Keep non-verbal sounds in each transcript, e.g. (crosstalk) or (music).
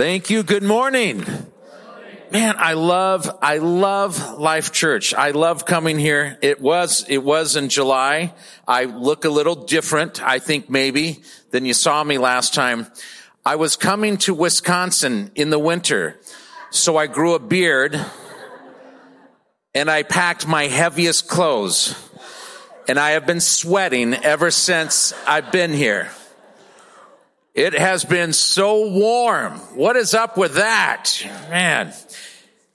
Thank you. Good morning. Man, I love, I love Life Church. I love coming here. It was, it was in July. I look a little different, I think maybe, than you saw me last time. I was coming to Wisconsin in the winter, so I grew a beard and I packed my heaviest clothes and I have been sweating ever since I've been here. It has been so warm. What is up with that? Man.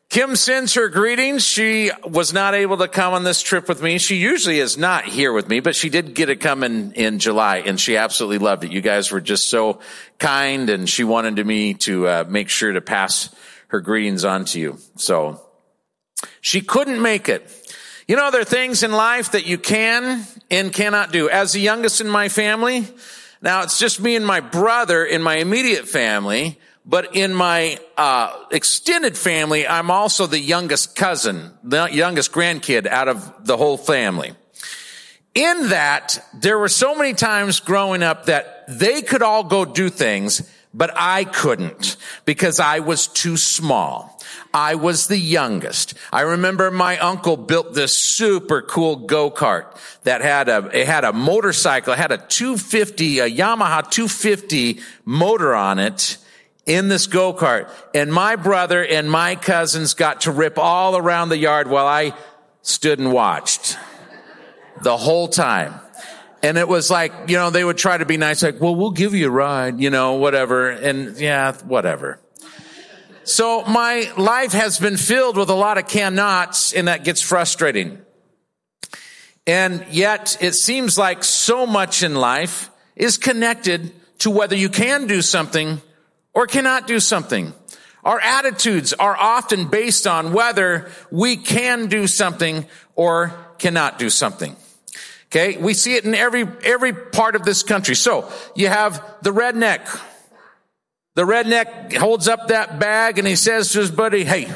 Kim sends her greetings. She was not able to come on this trip with me. She usually is not here with me, but she did get to come in, in July and she absolutely loved it. You guys were just so kind and she wanted me to uh, make sure to pass her greetings on to you. So she couldn't make it. You know, there are things in life that you can and cannot do. As the youngest in my family, now it's just me and my brother in my immediate family, but in my uh, extended family, I'm also the youngest cousin, the youngest grandkid out of the whole family. In that, there were so many times growing up that they could all go do things, but I couldn't because I was too small. I was the youngest. I remember my uncle built this super cool go-kart that had a, it had a motorcycle, it had a 250, a Yamaha 250 motor on it in this go-kart. And my brother and my cousins got to rip all around the yard while I stood and watched the whole time. And it was like, you know, they would try to be nice, like, well, we'll give you a ride, you know, whatever. And yeah, whatever. So my life has been filled with a lot of cannots and that gets frustrating. And yet it seems like so much in life is connected to whether you can do something or cannot do something. Our attitudes are often based on whether we can do something or cannot do something. Okay. We see it in every, every part of this country. So you have the redneck the redneck holds up that bag and he says to his buddy, Hey,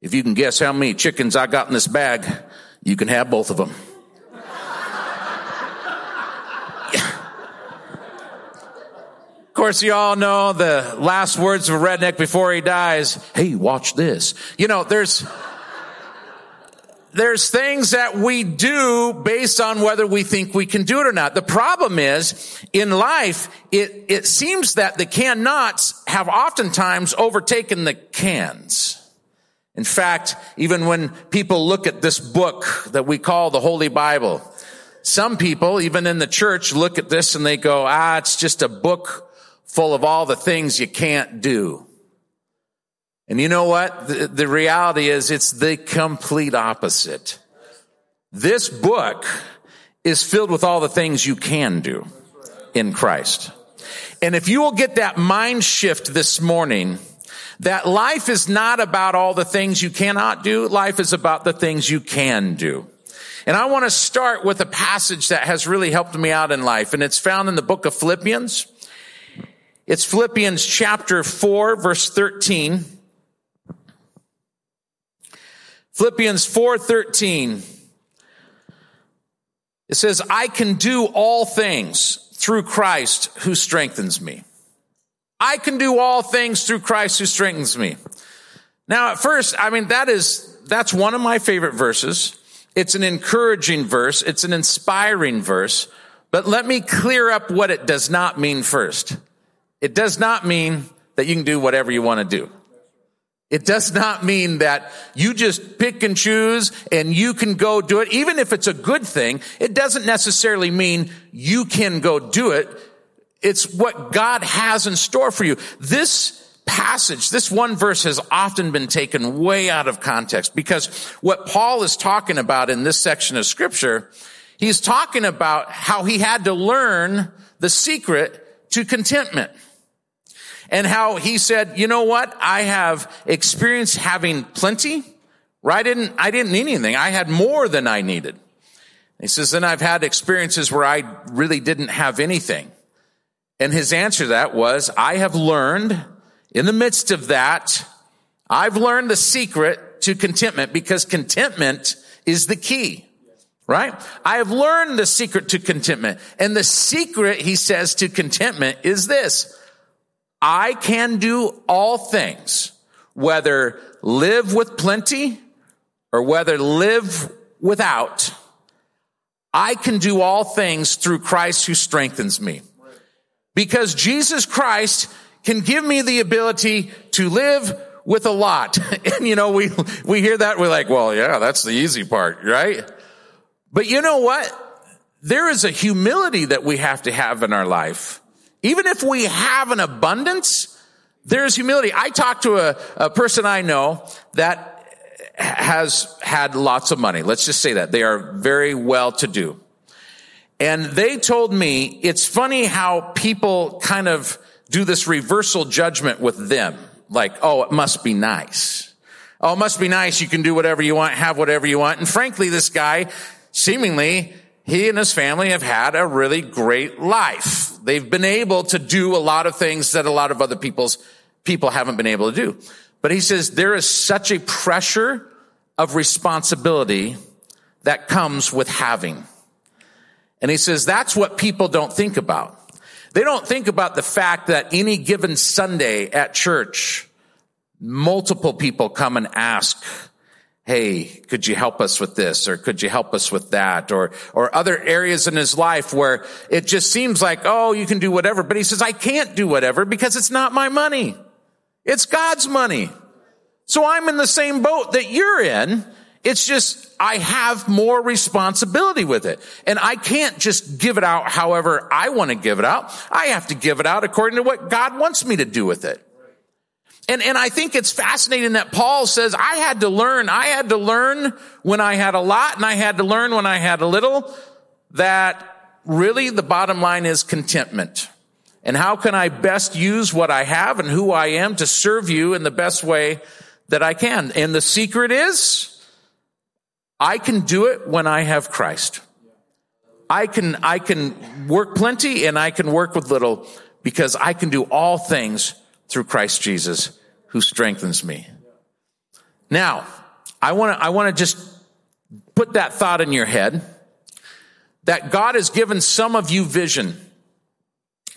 if you can guess how many chickens I got in this bag, you can have both of them. Of course, you all know the last words of a redneck before he dies. Hey, watch this. You know, there's, there's things that we do based on whether we think we can do it or not. The problem is in life, it, it seems that the can-nots have oftentimes overtaken the cans. In fact, even when people look at this book that we call the Holy Bible, some people, even in the church, look at this and they go, ah, it's just a book full of all the things you can't do. And you know what? The, the, reality is it's the complete opposite. This book is filled with all the things you can do in Christ. And if you will get that mind shift this morning, that life is not about all the things you cannot do. Life is about the things you can do. And I want to start with a passage that has really helped me out in life. And it's found in the book of Philippians. It's Philippians chapter 4 verse 13. Philippians 4:13 It says I can do all things through Christ who strengthens me. I can do all things through Christ who strengthens me. Now at first, I mean that is that's one of my favorite verses. It's an encouraging verse, it's an inspiring verse, but let me clear up what it does not mean first. It does not mean that you can do whatever you want to do. It does not mean that you just pick and choose and you can go do it. Even if it's a good thing, it doesn't necessarily mean you can go do it. It's what God has in store for you. This passage, this one verse has often been taken way out of context because what Paul is talking about in this section of scripture, he's talking about how he had to learn the secret to contentment and how he said, you know what? I have experienced having plenty, right? I didn't, I didn't need anything. I had more than I needed. He says, then I've had experiences where I really didn't have anything. And his answer to that was, I have learned in the midst of that, I've learned the secret to contentment because contentment is the key. Right? I have learned the secret to contentment. And the secret, he says, to contentment is this. I can do all things, whether live with plenty or whether live without, I can do all things through Christ who strengthens me. Because Jesus Christ can give me the ability to live with a lot. (laughs) And you know, we, we hear that, we're like, well, yeah, that's the easy part, right? But you know what? There is a humility that we have to have in our life. Even if we have an abundance, there's humility. I talked to a, a person I know that has had lots of money. Let's just say that. They are very well to do. And they told me it's funny how people kind of do this reversal judgment with them. Like, oh, it must be nice. Oh, it must be nice. You can do whatever you want, have whatever you want. And frankly, this guy, seemingly, he and his family have had a really great life. They've been able to do a lot of things that a lot of other people's people haven't been able to do. But he says there is such a pressure of responsibility that comes with having. And he says that's what people don't think about. They don't think about the fact that any given Sunday at church, multiple people come and ask, Hey, could you help us with this? Or could you help us with that? Or, or other areas in his life where it just seems like, oh, you can do whatever. But he says, I can't do whatever because it's not my money. It's God's money. So I'm in the same boat that you're in. It's just, I have more responsibility with it. And I can't just give it out however I want to give it out. I have to give it out according to what God wants me to do with it. And, and I think it's fascinating that Paul says, I had to learn, I had to learn when I had a lot and I had to learn when I had a little that really the bottom line is contentment. And how can I best use what I have and who I am to serve you in the best way that I can? And the secret is, I can do it when I have Christ. I can, I can work plenty and I can work with little because I can do all things through Christ Jesus who strengthens me. Now, I want to, I want to just put that thought in your head that God has given some of you vision.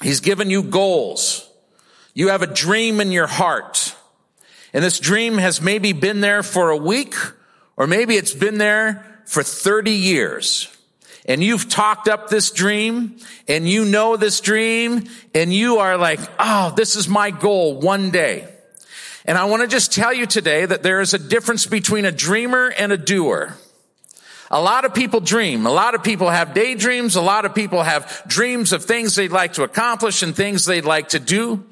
He's given you goals. You have a dream in your heart. And this dream has maybe been there for a week, or maybe it's been there for 30 years. And you've talked up this dream, and you know this dream, and you are like, oh, this is my goal one day. And I want to just tell you today that there is a difference between a dreamer and a doer. A lot of people dream. A lot of people have daydreams. A lot of people have dreams of things they'd like to accomplish and things they'd like to do.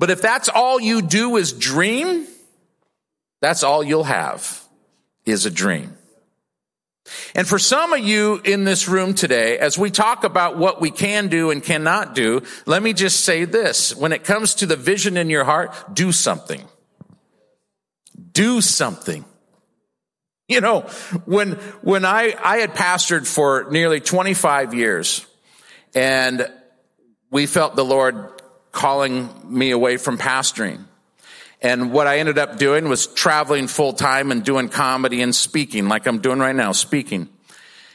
But if that's all you do is dream, that's all you'll have is a dream. And for some of you in this room today, as we talk about what we can do and cannot do, let me just say this. When it comes to the vision in your heart, do something. Do something. You know, when, when I, I had pastored for nearly 25 years and we felt the Lord calling me away from pastoring. And what I ended up doing was traveling full time and doing comedy and speaking like I'm doing right now, speaking.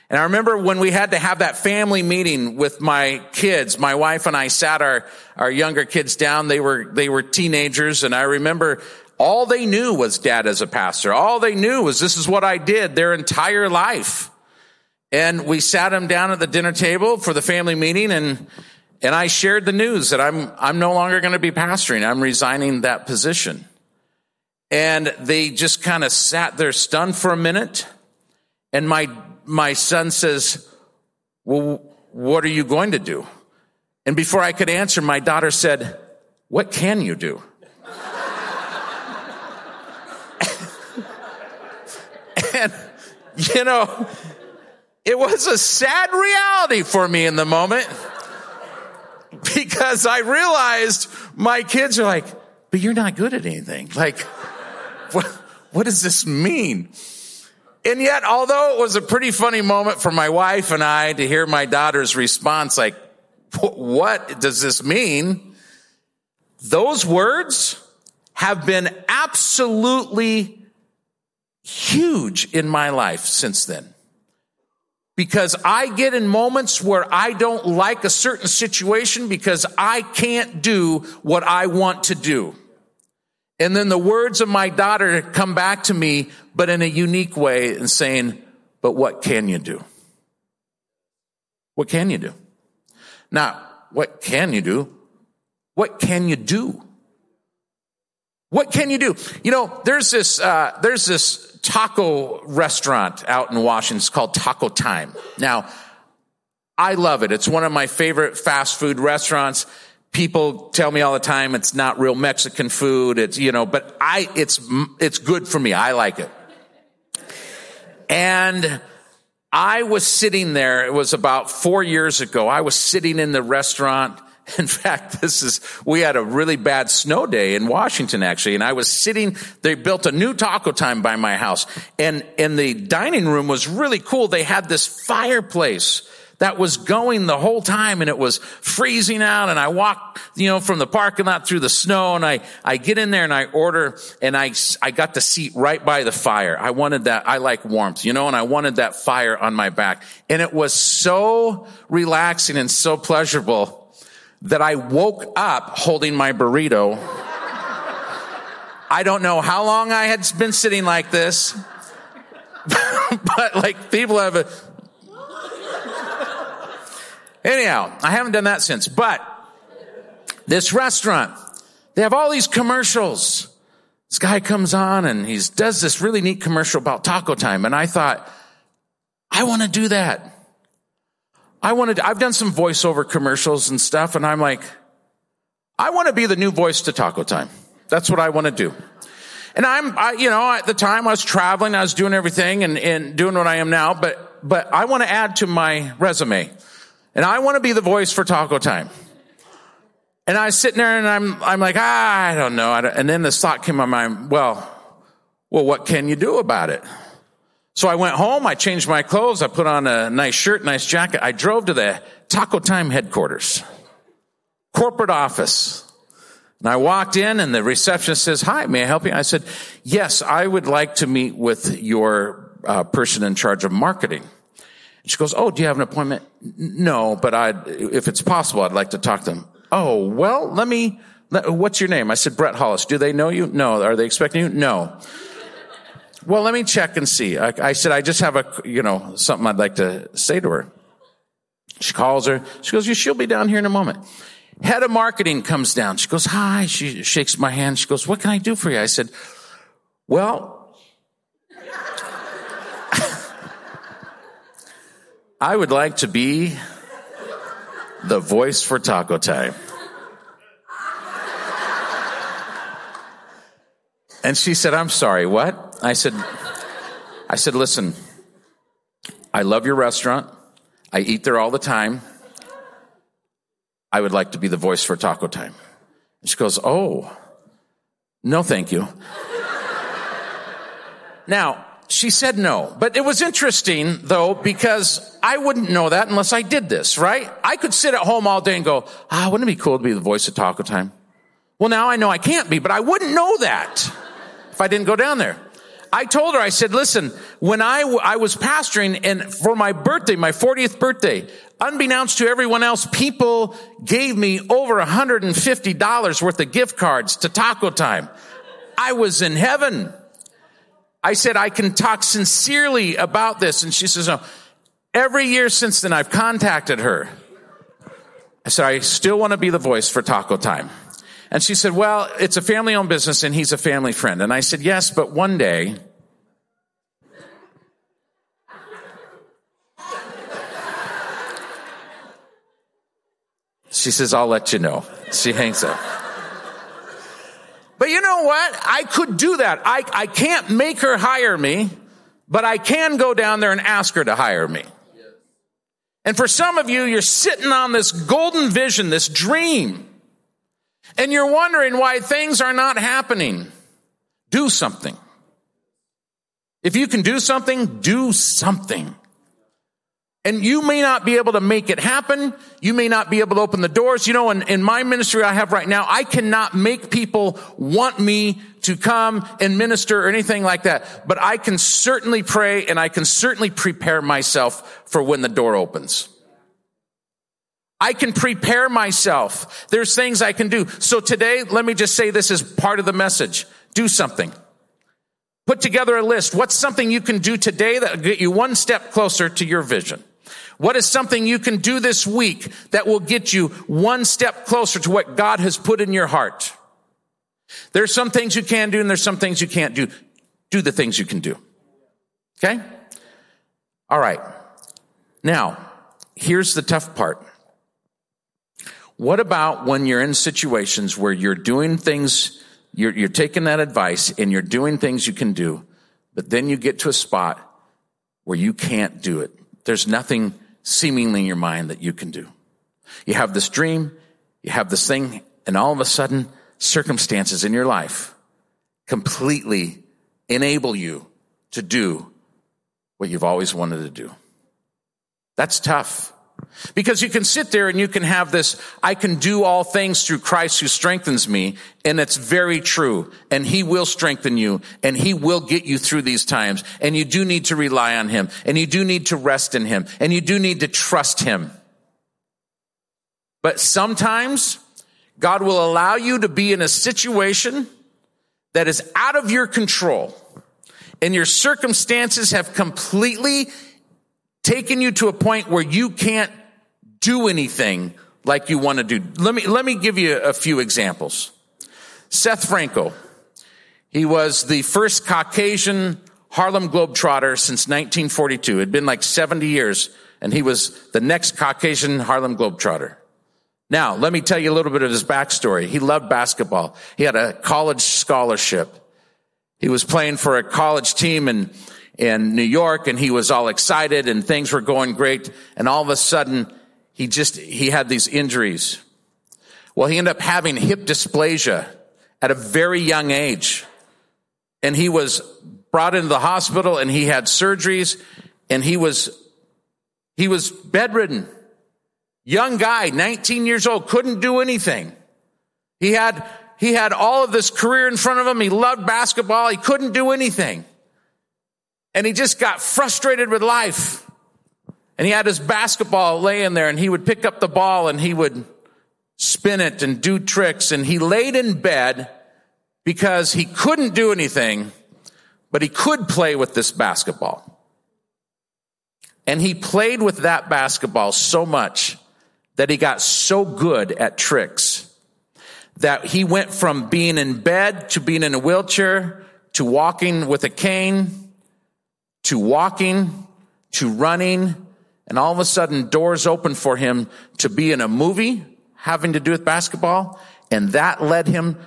And I remember when we had to have that family meeting with my kids, my wife and I sat our, our younger kids down. They were, they were teenagers. And I remember all they knew was dad as a pastor. All they knew was this is what I did their entire life. And we sat them down at the dinner table for the family meeting and, and I shared the news that I'm, I'm no longer going to be pastoring. I'm resigning that position. And they just kind of sat there stunned for a minute. And my, my son says, well, what are you going to do? And before I could answer, my daughter said, what can you do? (laughs) And, you know, it was a sad reality for me in the moment (laughs) (laughs) because I realized my kids are like, but you're not good at anything. Like, (laughs) what, what does this mean? And yet, although it was a pretty funny moment for my wife and I to hear my daughter's response, like, what does this mean? Those words have been absolutely huge in my life since then. Because I get in moments where I don't like a certain situation because I can't do what I want to do. And then the words of my daughter come back to me, but in a unique way and saying, but what can you do? What can you do? Now, what can you do? What can you do? What can you do? You know, there's this, uh, there's this taco restaurant out in Washington. It's called Taco Time. Now, I love it. It's one of my favorite fast food restaurants. People tell me all the time it's not real Mexican food. It's, you know, but I, it's, it's good for me. I like it. And I was sitting there. It was about four years ago. I was sitting in the restaurant. (laughs) In fact, this is, we had a really bad snow day in Washington actually. And I was sitting, they built a new taco time by my house and, and the dining room was really cool. They had this fireplace that was going the whole time and it was freezing out and I walked, you know, from the parking lot through the snow and I, I get in there and I order and I, I got the seat right by the fire. I wanted that. I like warmth, you know, and I wanted that fire on my back and it was so relaxing and so pleasurable that I woke up holding my burrito. I don't know how long I had been sitting like this, (laughs) but like people have a, Anyhow, I haven't done that since, but this restaurant, they have all these commercials. This guy comes on and he does this really neat commercial about taco time. And I thought, I want to do that. I wanted, I've done some voiceover commercials and stuff and I'm like, I want to be the new voice to taco time. That's what I want to do. And I'm, I, you know, at the time I was traveling, I was doing everything and, and doing what I am now, but, but I want to add to my resume. And I want to be the voice for taco time. And I was sitting there and I'm, I'm like, ah, I don't know. I don't, and then this thought came to my mind, well, well, what can you do about it? So I went home, I changed my clothes, I put on a nice shirt, nice jacket. I drove to the Taco Time headquarters, corporate office. And I walked in and the receptionist says, hi, may I help you? I said, yes, I would like to meet with your uh, person in charge of marketing. She goes, Oh, do you have an appointment? No, but I, if it's possible, I'd like to talk to them. Oh, well, let me, what's your name? I said, Brett Hollis. Do they know you? No. Are they expecting you? No. Well, let me check and see. I, I said, I just have a, you know, something I'd like to say to her. She calls her. She goes, she'll be down here in a moment. Head of marketing comes down. She goes, hi. She shakes my hand. She goes, what can I do for you? I said, well, (laughs) I would like to be the voice for taco time. And she said, I'm sorry, what? I said, I said, listen, I love your restaurant. I eat there all the time. I would like to be the voice for taco time. She goes, Oh, no, thank you. now, she said no. But it was interesting though, because I wouldn't know that unless I did this, right? I could sit at home all day and go, ah, wouldn't it be cool to be the voice of Taco Time? Well, now I know I can't be, but I wouldn't know that if I didn't go down there. I told her, I said, listen, when I, I was pastoring and for my birthday, my 40th birthday, unbeknownst to everyone else, people gave me over $150 worth of gift cards to Taco Time. I was in heaven. I said, I can talk sincerely about this. And she says, no. Every year since then, I've contacted her. I said, I still want to be the voice for Taco Time. And she said, well, it's a family owned business and he's a family friend. And I said, yes, but one day, (laughs) she says, I'll let you know. She hangs up. But you know what? I could do that. I, I can't make her hire me, but I can go down there and ask her to hire me. And for some of you, you're sitting on this golden vision, this dream, and you're wondering why things are not happening. Do something. If you can do something, do something. And you may not be able to make it happen. You may not be able to open the doors. You know, in, in my ministry I have right now, I cannot make people want me to come and minister or anything like that. But I can certainly pray and I can certainly prepare myself for when the door opens. I can prepare myself. There's things I can do. So today, let me just say this is part of the message. Do something. Put together a list. What's something you can do today that will get you one step closer to your vision? What is something you can do this week that will get you one step closer to what God has put in your heart? There's some things you can do and there's some things you can't do. Do the things you can do. Okay? All right. Now, here's the tough part. What about when you're in situations where you're doing things, you're, you're taking that advice and you're doing things you can do, but then you get to a spot where you can't do it. There's nothing seemingly in your mind that you can do. You have this dream, you have this thing, and all of a sudden, circumstances in your life completely enable you to do what you've always wanted to do. That's tough. Because you can sit there and you can have this, I can do all things through Christ who strengthens me. And it's very true. And he will strengthen you and he will get you through these times. And you do need to rely on him and you do need to rest in him and you do need to trust him. But sometimes God will allow you to be in a situation that is out of your control and your circumstances have completely taken you to a point where you can't do anything like you want to do. Let me, let me give you a few examples. Seth Franco. He was the first Caucasian Harlem Globetrotter since 1942. It had been like 70 years and he was the next Caucasian Harlem Globetrotter. Now, let me tell you a little bit of his backstory. He loved basketball. He had a college scholarship. He was playing for a college team in, in New York and he was all excited and things were going great. And all of a sudden he just, he had these injuries. Well, he ended up having hip dysplasia at a very young age. And he was brought into the hospital and he had surgeries and he was, he was bedridden. Young guy, 19 years old, couldn't do anything. He had, he had all of this career in front of him. He loved basketball. He couldn't do anything. And he just got frustrated with life. And he had his basketball laying there and he would pick up the ball and he would spin it and do tricks. And he laid in bed because he couldn't do anything, but he could play with this basketball. And he played with that basketball so much that he got so good at tricks that he went from being in bed to being in a wheelchair to walking with a cane to walking to running and all of a sudden doors open for him to be in a movie having to do with basketball. And that led him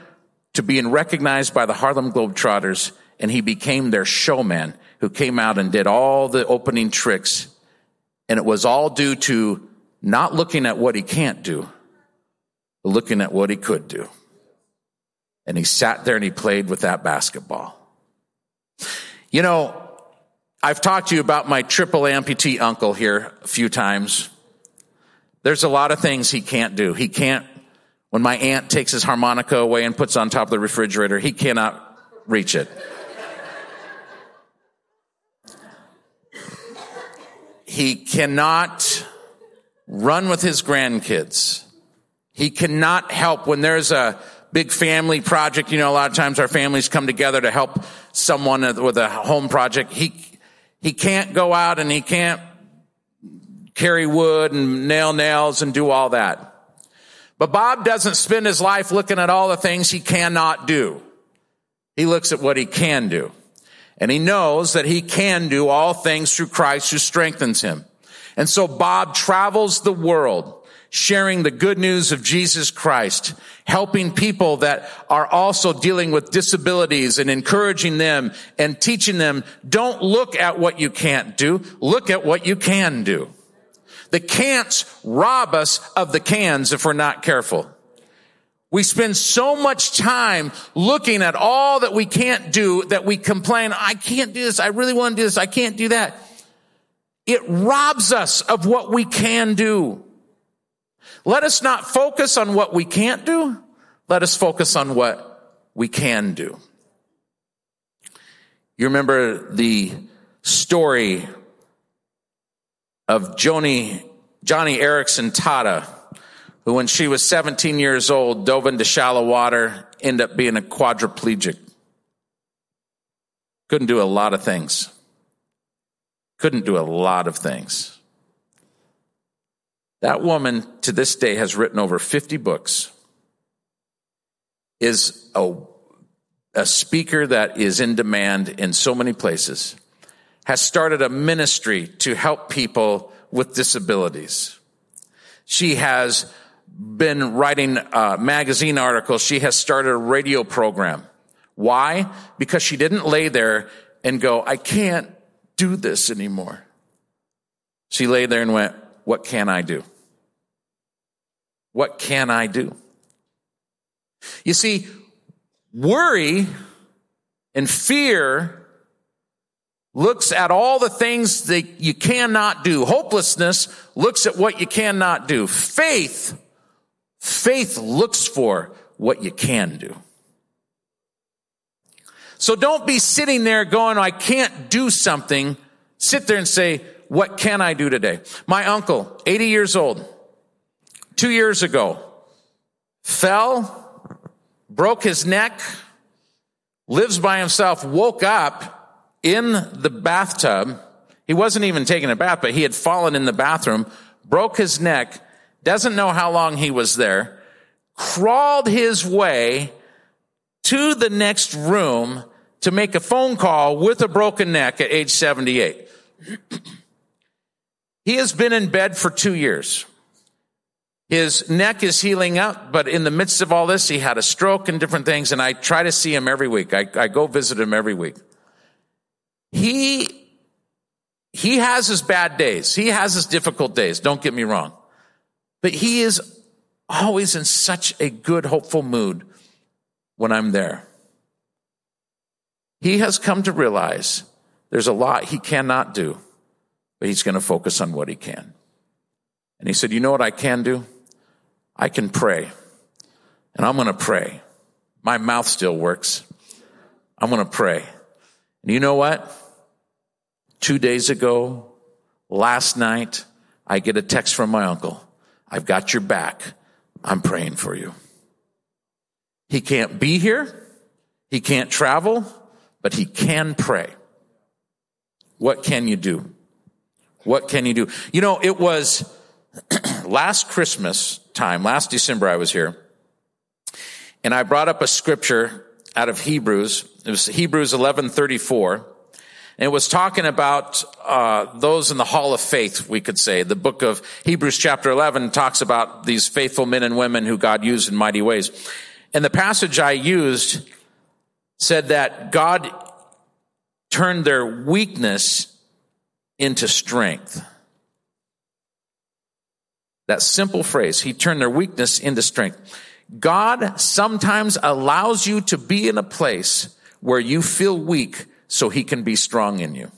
to being recognized by the Harlem Globetrotters. And he became their showman who came out and did all the opening tricks. And it was all due to not looking at what he can't do, but looking at what he could do. And he sat there and he played with that basketball. You know, I've talked to you about my triple amputee uncle here a few times. There's a lot of things he can't do. He can't, when my aunt takes his harmonica away and puts on top of the refrigerator, he cannot reach it. he cannot run with his grandkids. He cannot help when there's a big family project. You know, a lot of times our families come together to help someone with a home project. He, he can't go out and he can't carry wood and nail nails and do all that. But Bob doesn't spend his life looking at all the things he cannot do. He looks at what he can do. And he knows that he can do all things through Christ who strengthens him. And so Bob travels the world sharing the good news of Jesus Christ, helping people that are also dealing with disabilities and encouraging them and teaching them, don't look at what you can't do, look at what you can do. The can'ts rob us of the cans if we're not careful. We spend so much time looking at all that we can't do that we complain, I can't do this, I really want to do this, I can't do that. it robs us of what we can do. Let us not focus on what we can't do. Let us focus on what we can do. You remember the story of Joni, Johnny Eareckson Tada, who when she was 17 years old dove into shallow water, ended up being a quadriplegic. Couldn't do a lot of things. Couldn't do a lot of things. That woman to this day has written over 50 books, is a a speaker that is in demand in so many places, has started a ministry to help people with disabilities. She has been writing uh, magazine articles. She has started a radio program. Why? Because she didn't lay there and go, I can't do this anymore. She lay there and went, what can I do? What can I do? You see, Worry and fear looks at all the things that you cannot do. Hopelessness looks at what you cannot do. Faith, faith looks for what you can do. So don't be sitting there going, I can't do something. Sit there and say, what can I do today? My uncle, 80 years old, two years ago, fell, broke his neck, lives by himself, woke up in the bathtub. He wasn't even taking a bath, but he had fallen in the bathroom, broke his neck, doesn't know how long he was there, crawled his way to the next room to make a phone call with a broken neck at age 78. (clears throat) he has been in bed for two years. His neck is healing up, but in the midst of all this, he had a stroke and different things, and I try to see him every week. I, I go visit him every week. He, he has his bad days. He has his difficult days. Don't get me wrong. But he is always in such a good, hopeful mood when I'm there. He has come to realize there's a lot he cannot do, but he's going to focus on what he can. And he said, you know what I can do? I can pray. And I'm going to pray. My mouth still works. I'm going to pray. And you know what? Two days ago, last night, I get a text from my uncle. I've got your back. I'm praying for you. He can't be here. He can't travel, but he can pray. What can you do? What can you do? You know, it was (clears throat) last Christmas time, last December I was here, and I brought up a scripture out of Hebrews. It was Hebrews 11:34. And it was talking about uh, those in the hall of faith, we could say. The book of Hebrews chapter 11 talks about these faithful men and women who God used in mighty ways. And the passage I used said that God turned their weakness into strength. That simple phrase, he turned their weakness into strength. God sometimes allows you to be in a place where you feel weak so he can be strong in you.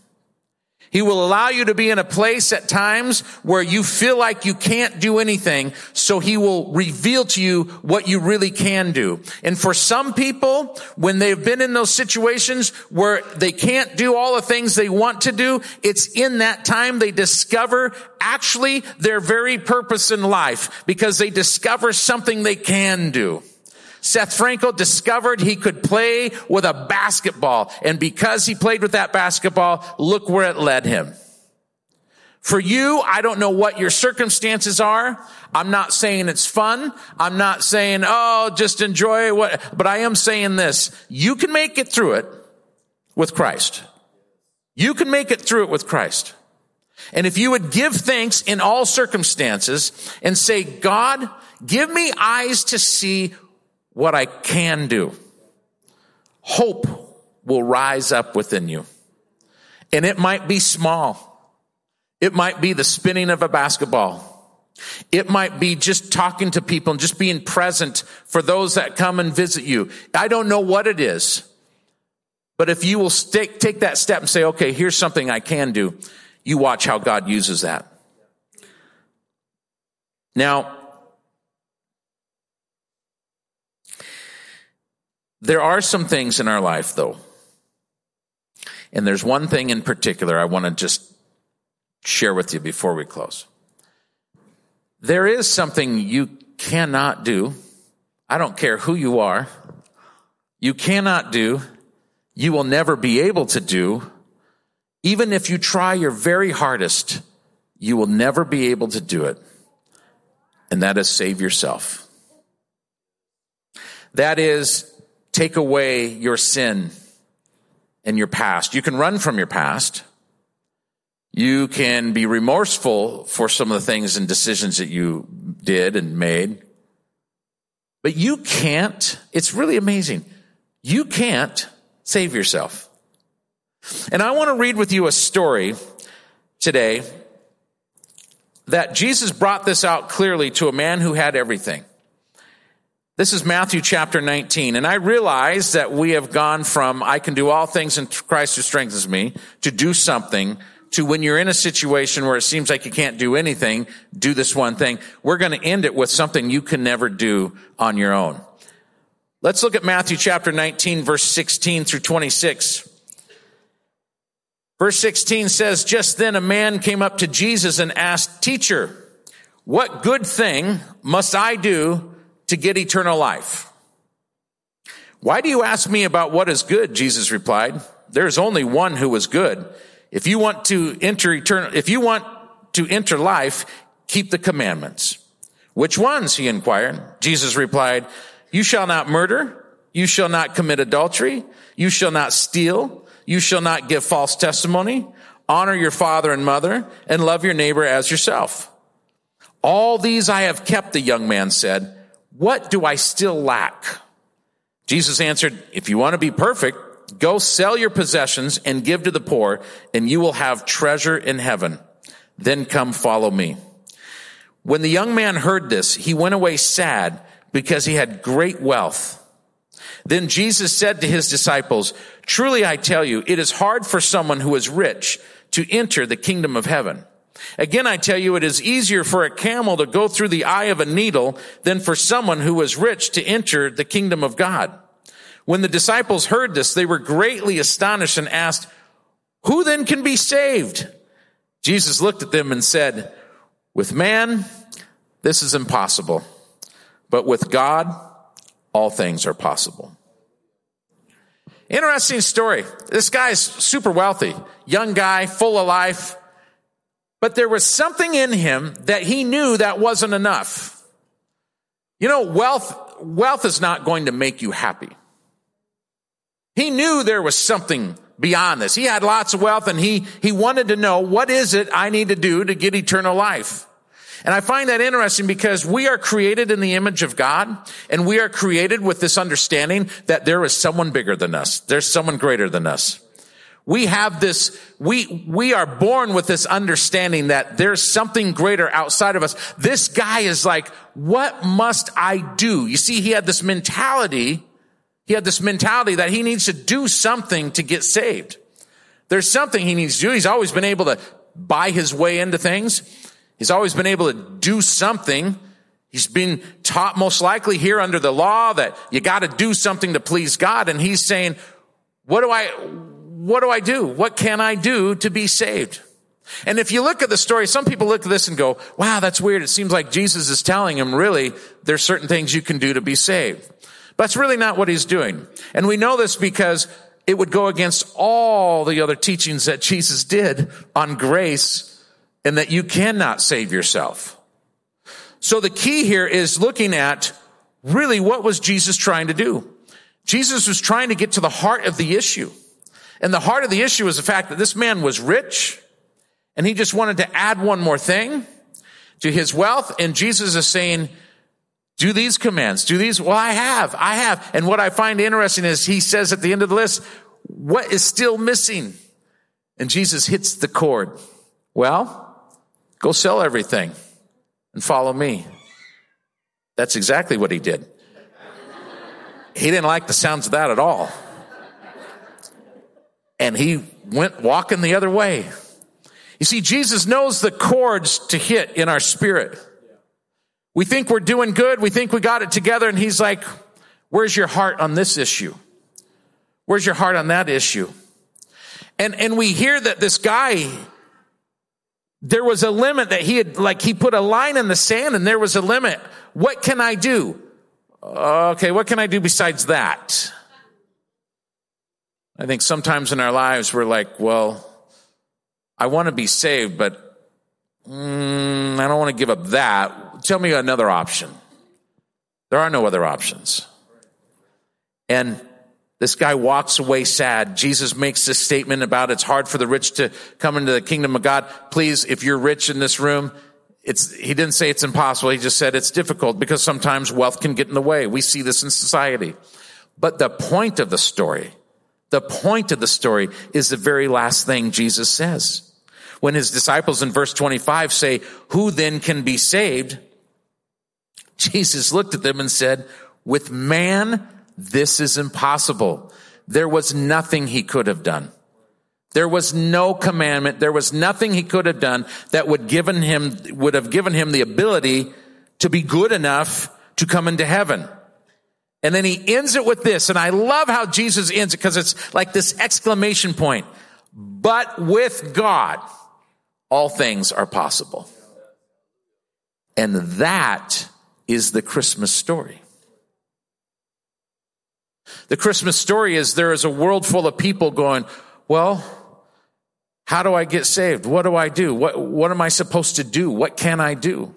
He will allow you to be in a place at times where you feel like you can't do anything, so he will reveal to you what you really can do. And for some people, when they've been in those situations where they can't do all the things they want to do, it's in that time they discover actually their very purpose in life because they discover something they can do. Seth Frankel discovered he could play with a basketball. And because he played with that basketball, look where it led him. For you, I don't know what your circumstances are. I'm not saying it's fun. I'm not saying, oh, just enjoy what, but I am saying this. You can make it through it with Christ. You can make it through it with Christ. And if you would give thanks in all circumstances and say, God, give me eyes to see what I can do. Hope will rise up within you. And it might be small. It might be the spinning of a basketball. It might be just talking to people and just being present for those that come and visit you. I don't know what it is. But if you will take, take that step and say, okay, here's something I can do. You watch how God uses that. Now, there are some things in our life though. And there's one thing in particular I want to just share with you before we close. There is something you cannot do. I don't care who you are. You cannot do. You will never be able to do. Even if you try your very hardest, you will never be able to do it. And that is save yourself. That is take away your sin and your past. You can run from your past. You can be remorseful for some of the things and decisions that you did and made. But you can't, it's really amazing. You can't save yourself. And I want to read with you a story today that Jesus brought this out clearly to a man who had everything. This is Matthew chapter 19. And I realize that we have gone from I can do all things in Christ who strengthens me to do something to when you're in a situation where it seems like you can't do anything, do this one thing. We're going to end it with something you can never do on your own. Let's look at Matthew chapter 19 verse 16 through 26. Verse 16 says, just then a man came up to Jesus and asked, teacher, what good thing must I do to get eternal life. Why do you ask me about what is good? Jesus replied. There is only one who is good. If you want to enter eternal, if you want to enter life, keep the commandments. Which ones? He inquired. Jesus replied, you shall not murder. You shall not commit adultery. You shall not steal. You shall not give false testimony. Honor your father and mother and love your neighbor as yourself. All these I have kept, the young man said. What do I still lack? Jesus answered, if you want to be perfect, go sell your possessions and give to the poor and you will have treasure in heaven. Then come follow me. When the young man heard this, he went away sad because he had great wealth. Then Jesus said to his disciples, truly I tell you, it is hard for someone who is rich to enter the kingdom of heaven. Again, I tell you, it is easier for a camel to go through the eye of a needle than for someone who is rich to enter the kingdom of God. When the disciples heard this, they were greatly astonished and asked, who then can be saved? Jesus looked at them and said, with man, this is impossible, but with God, all things are possible. Interesting story. This guy's super wealthy, young guy, full of life. But there was something in him that he knew that wasn't enough. You know, wealth, wealth is not going to make you happy. He knew there was something beyond this. He had lots of wealth and he, he wanted to know what is it I need to do to get eternal life? And I find that interesting because we are created in the image of God and we are created with this understanding that there is someone bigger than us. There's someone greater than us. We have this, we, we are born with this understanding that there's something greater outside of us. This guy is like, what must I do? You see, he had this mentality, he had this mentality that he needs to do something to get saved. There's something he needs to do. He's always been able to buy his way into things. He's always been able to do something. He's been taught most likely here under the law that you got to do something to please God. And he's saying, what do I, what do I do? What can I do to be saved? And if you look at the story, some people look at this and go, wow, that's weird. It seems like Jesus is telling him really there's certain things you can do to be saved. But that's really not what he's doing. And we know this because it would go against all the other teachings that Jesus did on grace and that you cannot save yourself. So the key here is looking at really what was Jesus trying to do? Jesus was trying to get to the heart of the issue. And the heart of the issue is the fact that this man was rich and he just wanted to add one more thing to his wealth. And Jesus is saying, do these commands, do these. Well, I have, I have. And what I find interesting is he says at the end of the list, what is still missing? And Jesus hits the chord. Well, go sell everything and follow me. That's exactly what he did. He didn't like the sounds of that at all and he went walking the other way. You see, Jesus knows the chords to hit in our spirit. We think we're doing good. We think we got it together. And he's like, where's your heart on this issue? Where's your heart on that issue? And, and we hear that this guy, there was a limit that he had, like he put a line in the sand and there was a limit. What can I do? Okay, what can I do besides that? I think sometimes in our lives we're like, well, I want to be saved, but mm, I don't want to give up that. Tell me another option. There are no other options. And this guy walks away sad. Jesus makes this statement about it's hard for the rich to come into the kingdom of God. Please, if you're rich in this room, it's, he didn't say it's impossible. He just said it's difficult because sometimes wealth can get in the way. We see this in society. But the point of the story, the point of the story is the very last thing Jesus says. When his disciples in verse 25 say, who then can be saved? Jesus looked at them and said, with man, this is impossible. There was nothing he could have done. There was no commandment. There was nothing he could have done that would given him, would have given him the ability to be good enough to come into heaven. And then he ends it with this. And I love how Jesus ends it because it's like this exclamation point. But with God, all things are possible. And that is the Christmas story. The Christmas story is there is a world full of people going, well, how do I get saved? What do I do? What, what am I supposed to do? What can I do?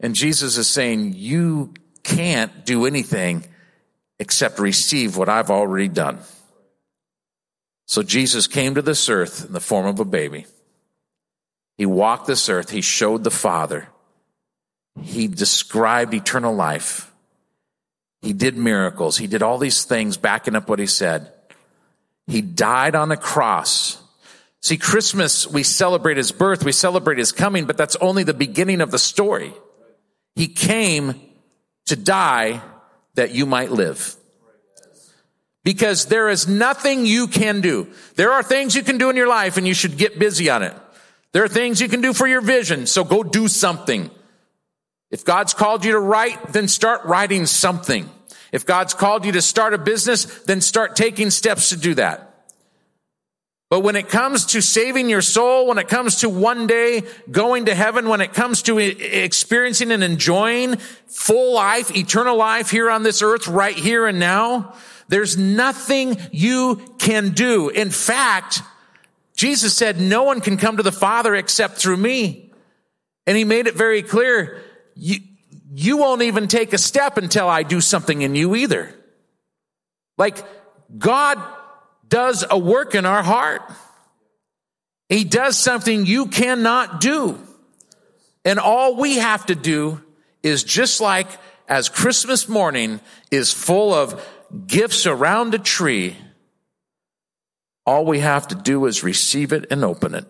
And Jesus is saying, you can't do anything except receive what I've already done. So Jesus came to this earth in the form of a baby. He walked this earth. He showed the Father. He described eternal life. He did miracles. He did all these things backing up what he said. He died on a cross. See, Christmas, we celebrate his birth, we celebrate his coming, but that's only the beginning of the story. He came to die that you might live. Because there is nothing you can do. There are things you can do in your life and you should get busy on it. There are things you can do for your vision, so go do something. If God's called you to write, then start writing something. If God's called you to start a business, then start taking steps to do that. But when it comes to saving your soul, when it comes to one day going to heaven, when it comes to experiencing and enjoying full life, eternal life here on this earth, right here and now, there's nothing you can do. In fact, Jesus said, no one can come to the Father except through me. And he made it very clear, you, you won't even take a step until I do something in you either. Like God does a work in our heart. He does something you cannot do. And all we have to do is just like as Christmas morning is full of gifts around a tree, all we have to do is receive it and open it.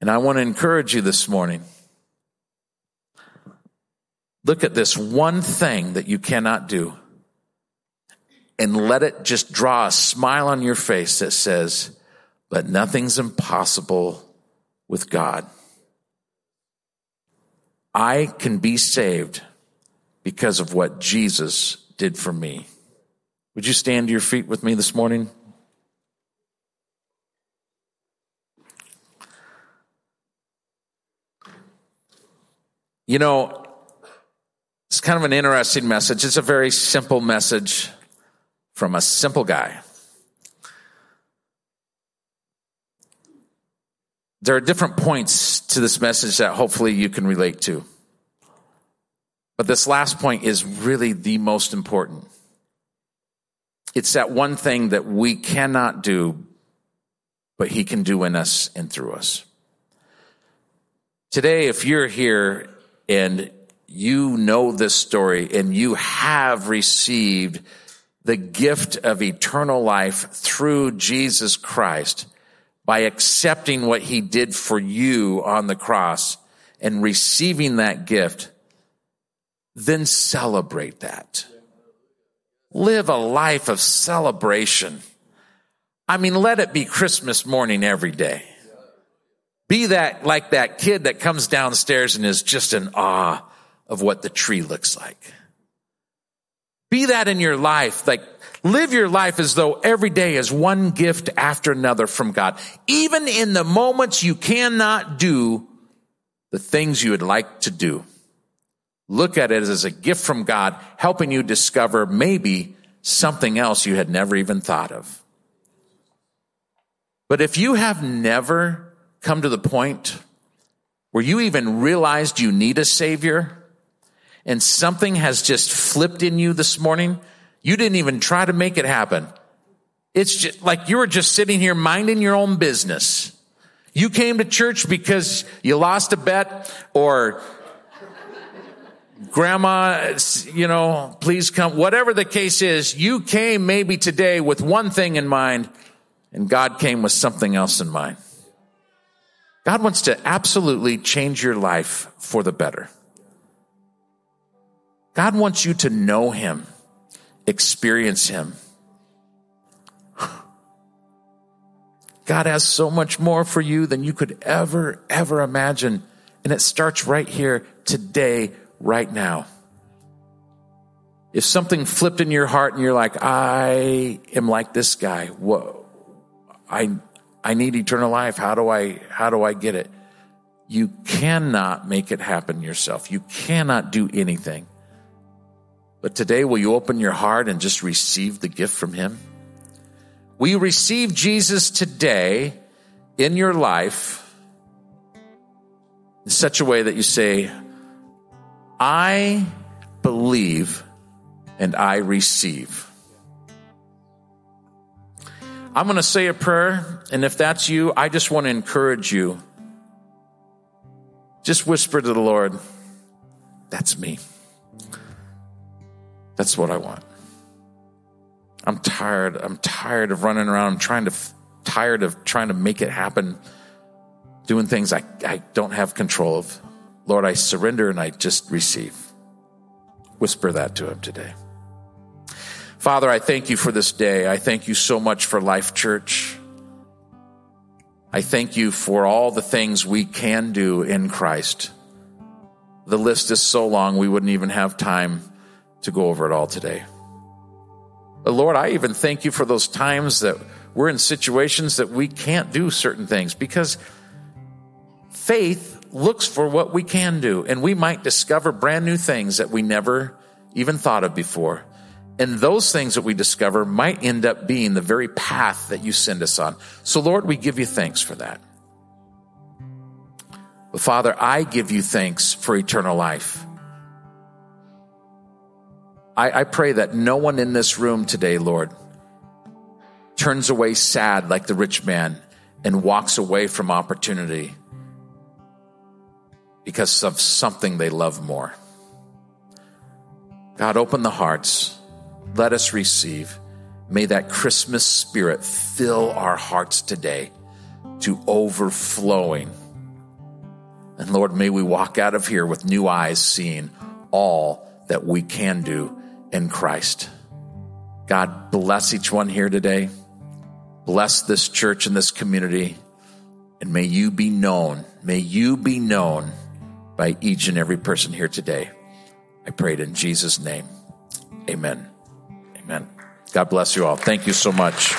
And I want to encourage you this morning. Look at this one thing that you cannot do and let it just draw a smile on your face that says, but nothing's impossible with God. I can be saved because of what Jesus did for me. Would you stand to your feet with me this morning? You know, it's kind of an interesting message. It's a very simple message from a simple guy. There are different points to this message that hopefully you can relate to. But this last point is really the most important. It's that one thing that we cannot do, but he can do in us and through us. Today, if you're here and you know this story and you have received the gift of eternal life through Jesus Christ by accepting what he did for you on the cross and receiving that gift, then celebrate that. Live a life of celebration. I mean, let it be Christmas morning every day. Be that like that kid that comes downstairs and is just in awe of what the tree looks like. Be that in your life. Like live your life as though every day is one gift after another from God. Even in the moments you cannot do the things you would like to do. Look at it as a gift from God, helping you discover maybe something else you had never even thought of. But if you have never come to the point where you even realized you need a savior and something has just flipped in you this morning, you didn't even try to make it happen. It's just like you were just sitting here minding your own business. You came to church because you lost a bet or grandma, you know, please come. Whatever the case is, you came maybe today with one thing in mind and God came with something else in mind. God wants to absolutely change your life for the better. God wants you to know Him, experience Him. God has so much more for you than you could ever, ever imagine. And it starts right here, today, right now. If something flipped in your heart and you're like, I am like this guy, whoa I, I need eternal life. How do I, how do I get it? You cannot make it happen yourself. You cannot do anything. But today, will you open your heart and just receive the gift from Him? Will you receive Jesus today in your life in such a way that you say, I believe and I receive? I'm going to say a prayer, and if that's you, I just want to encourage you. Just whisper to the Lord, That's me. That's what I want. I'm tired. I'm tired of running around. I'm trying to, tired of trying to make it happen, doing things I, I don't have control of. Lord, I surrender and I just receive. Whisper that to him today. Father, I thank you for this day. I thank you so much for Life Church. I thank you for all the things we can do in Christ. The list is so long, we wouldn't even have time to go over it all today. But Lord, I even thank you for those times that we're in situations that we can't do certain things because faith looks for what we can do, and we might discover brand new things that we never even thought of before. And those things that we discover might end up being the very path that you send us on. So, Lord, we give you thanks for that. But Father, I give you thanks for eternal life. I, I pray that no one in this room today, Lord, turns away sad like the rich man and walks away from opportunity because of something they love more. God, open the hearts let us receive. May that Christmas spirit fill our hearts today to overflowing. And Lord, may we walk out of here with new eyes seeing all that we can do in Christ. God bless each one here today. Bless this church and this community. And may you be known. May you be known by each and every person here today. I prayed in Jesus' name. Amen. Amen. God bless you all. Thank you so much.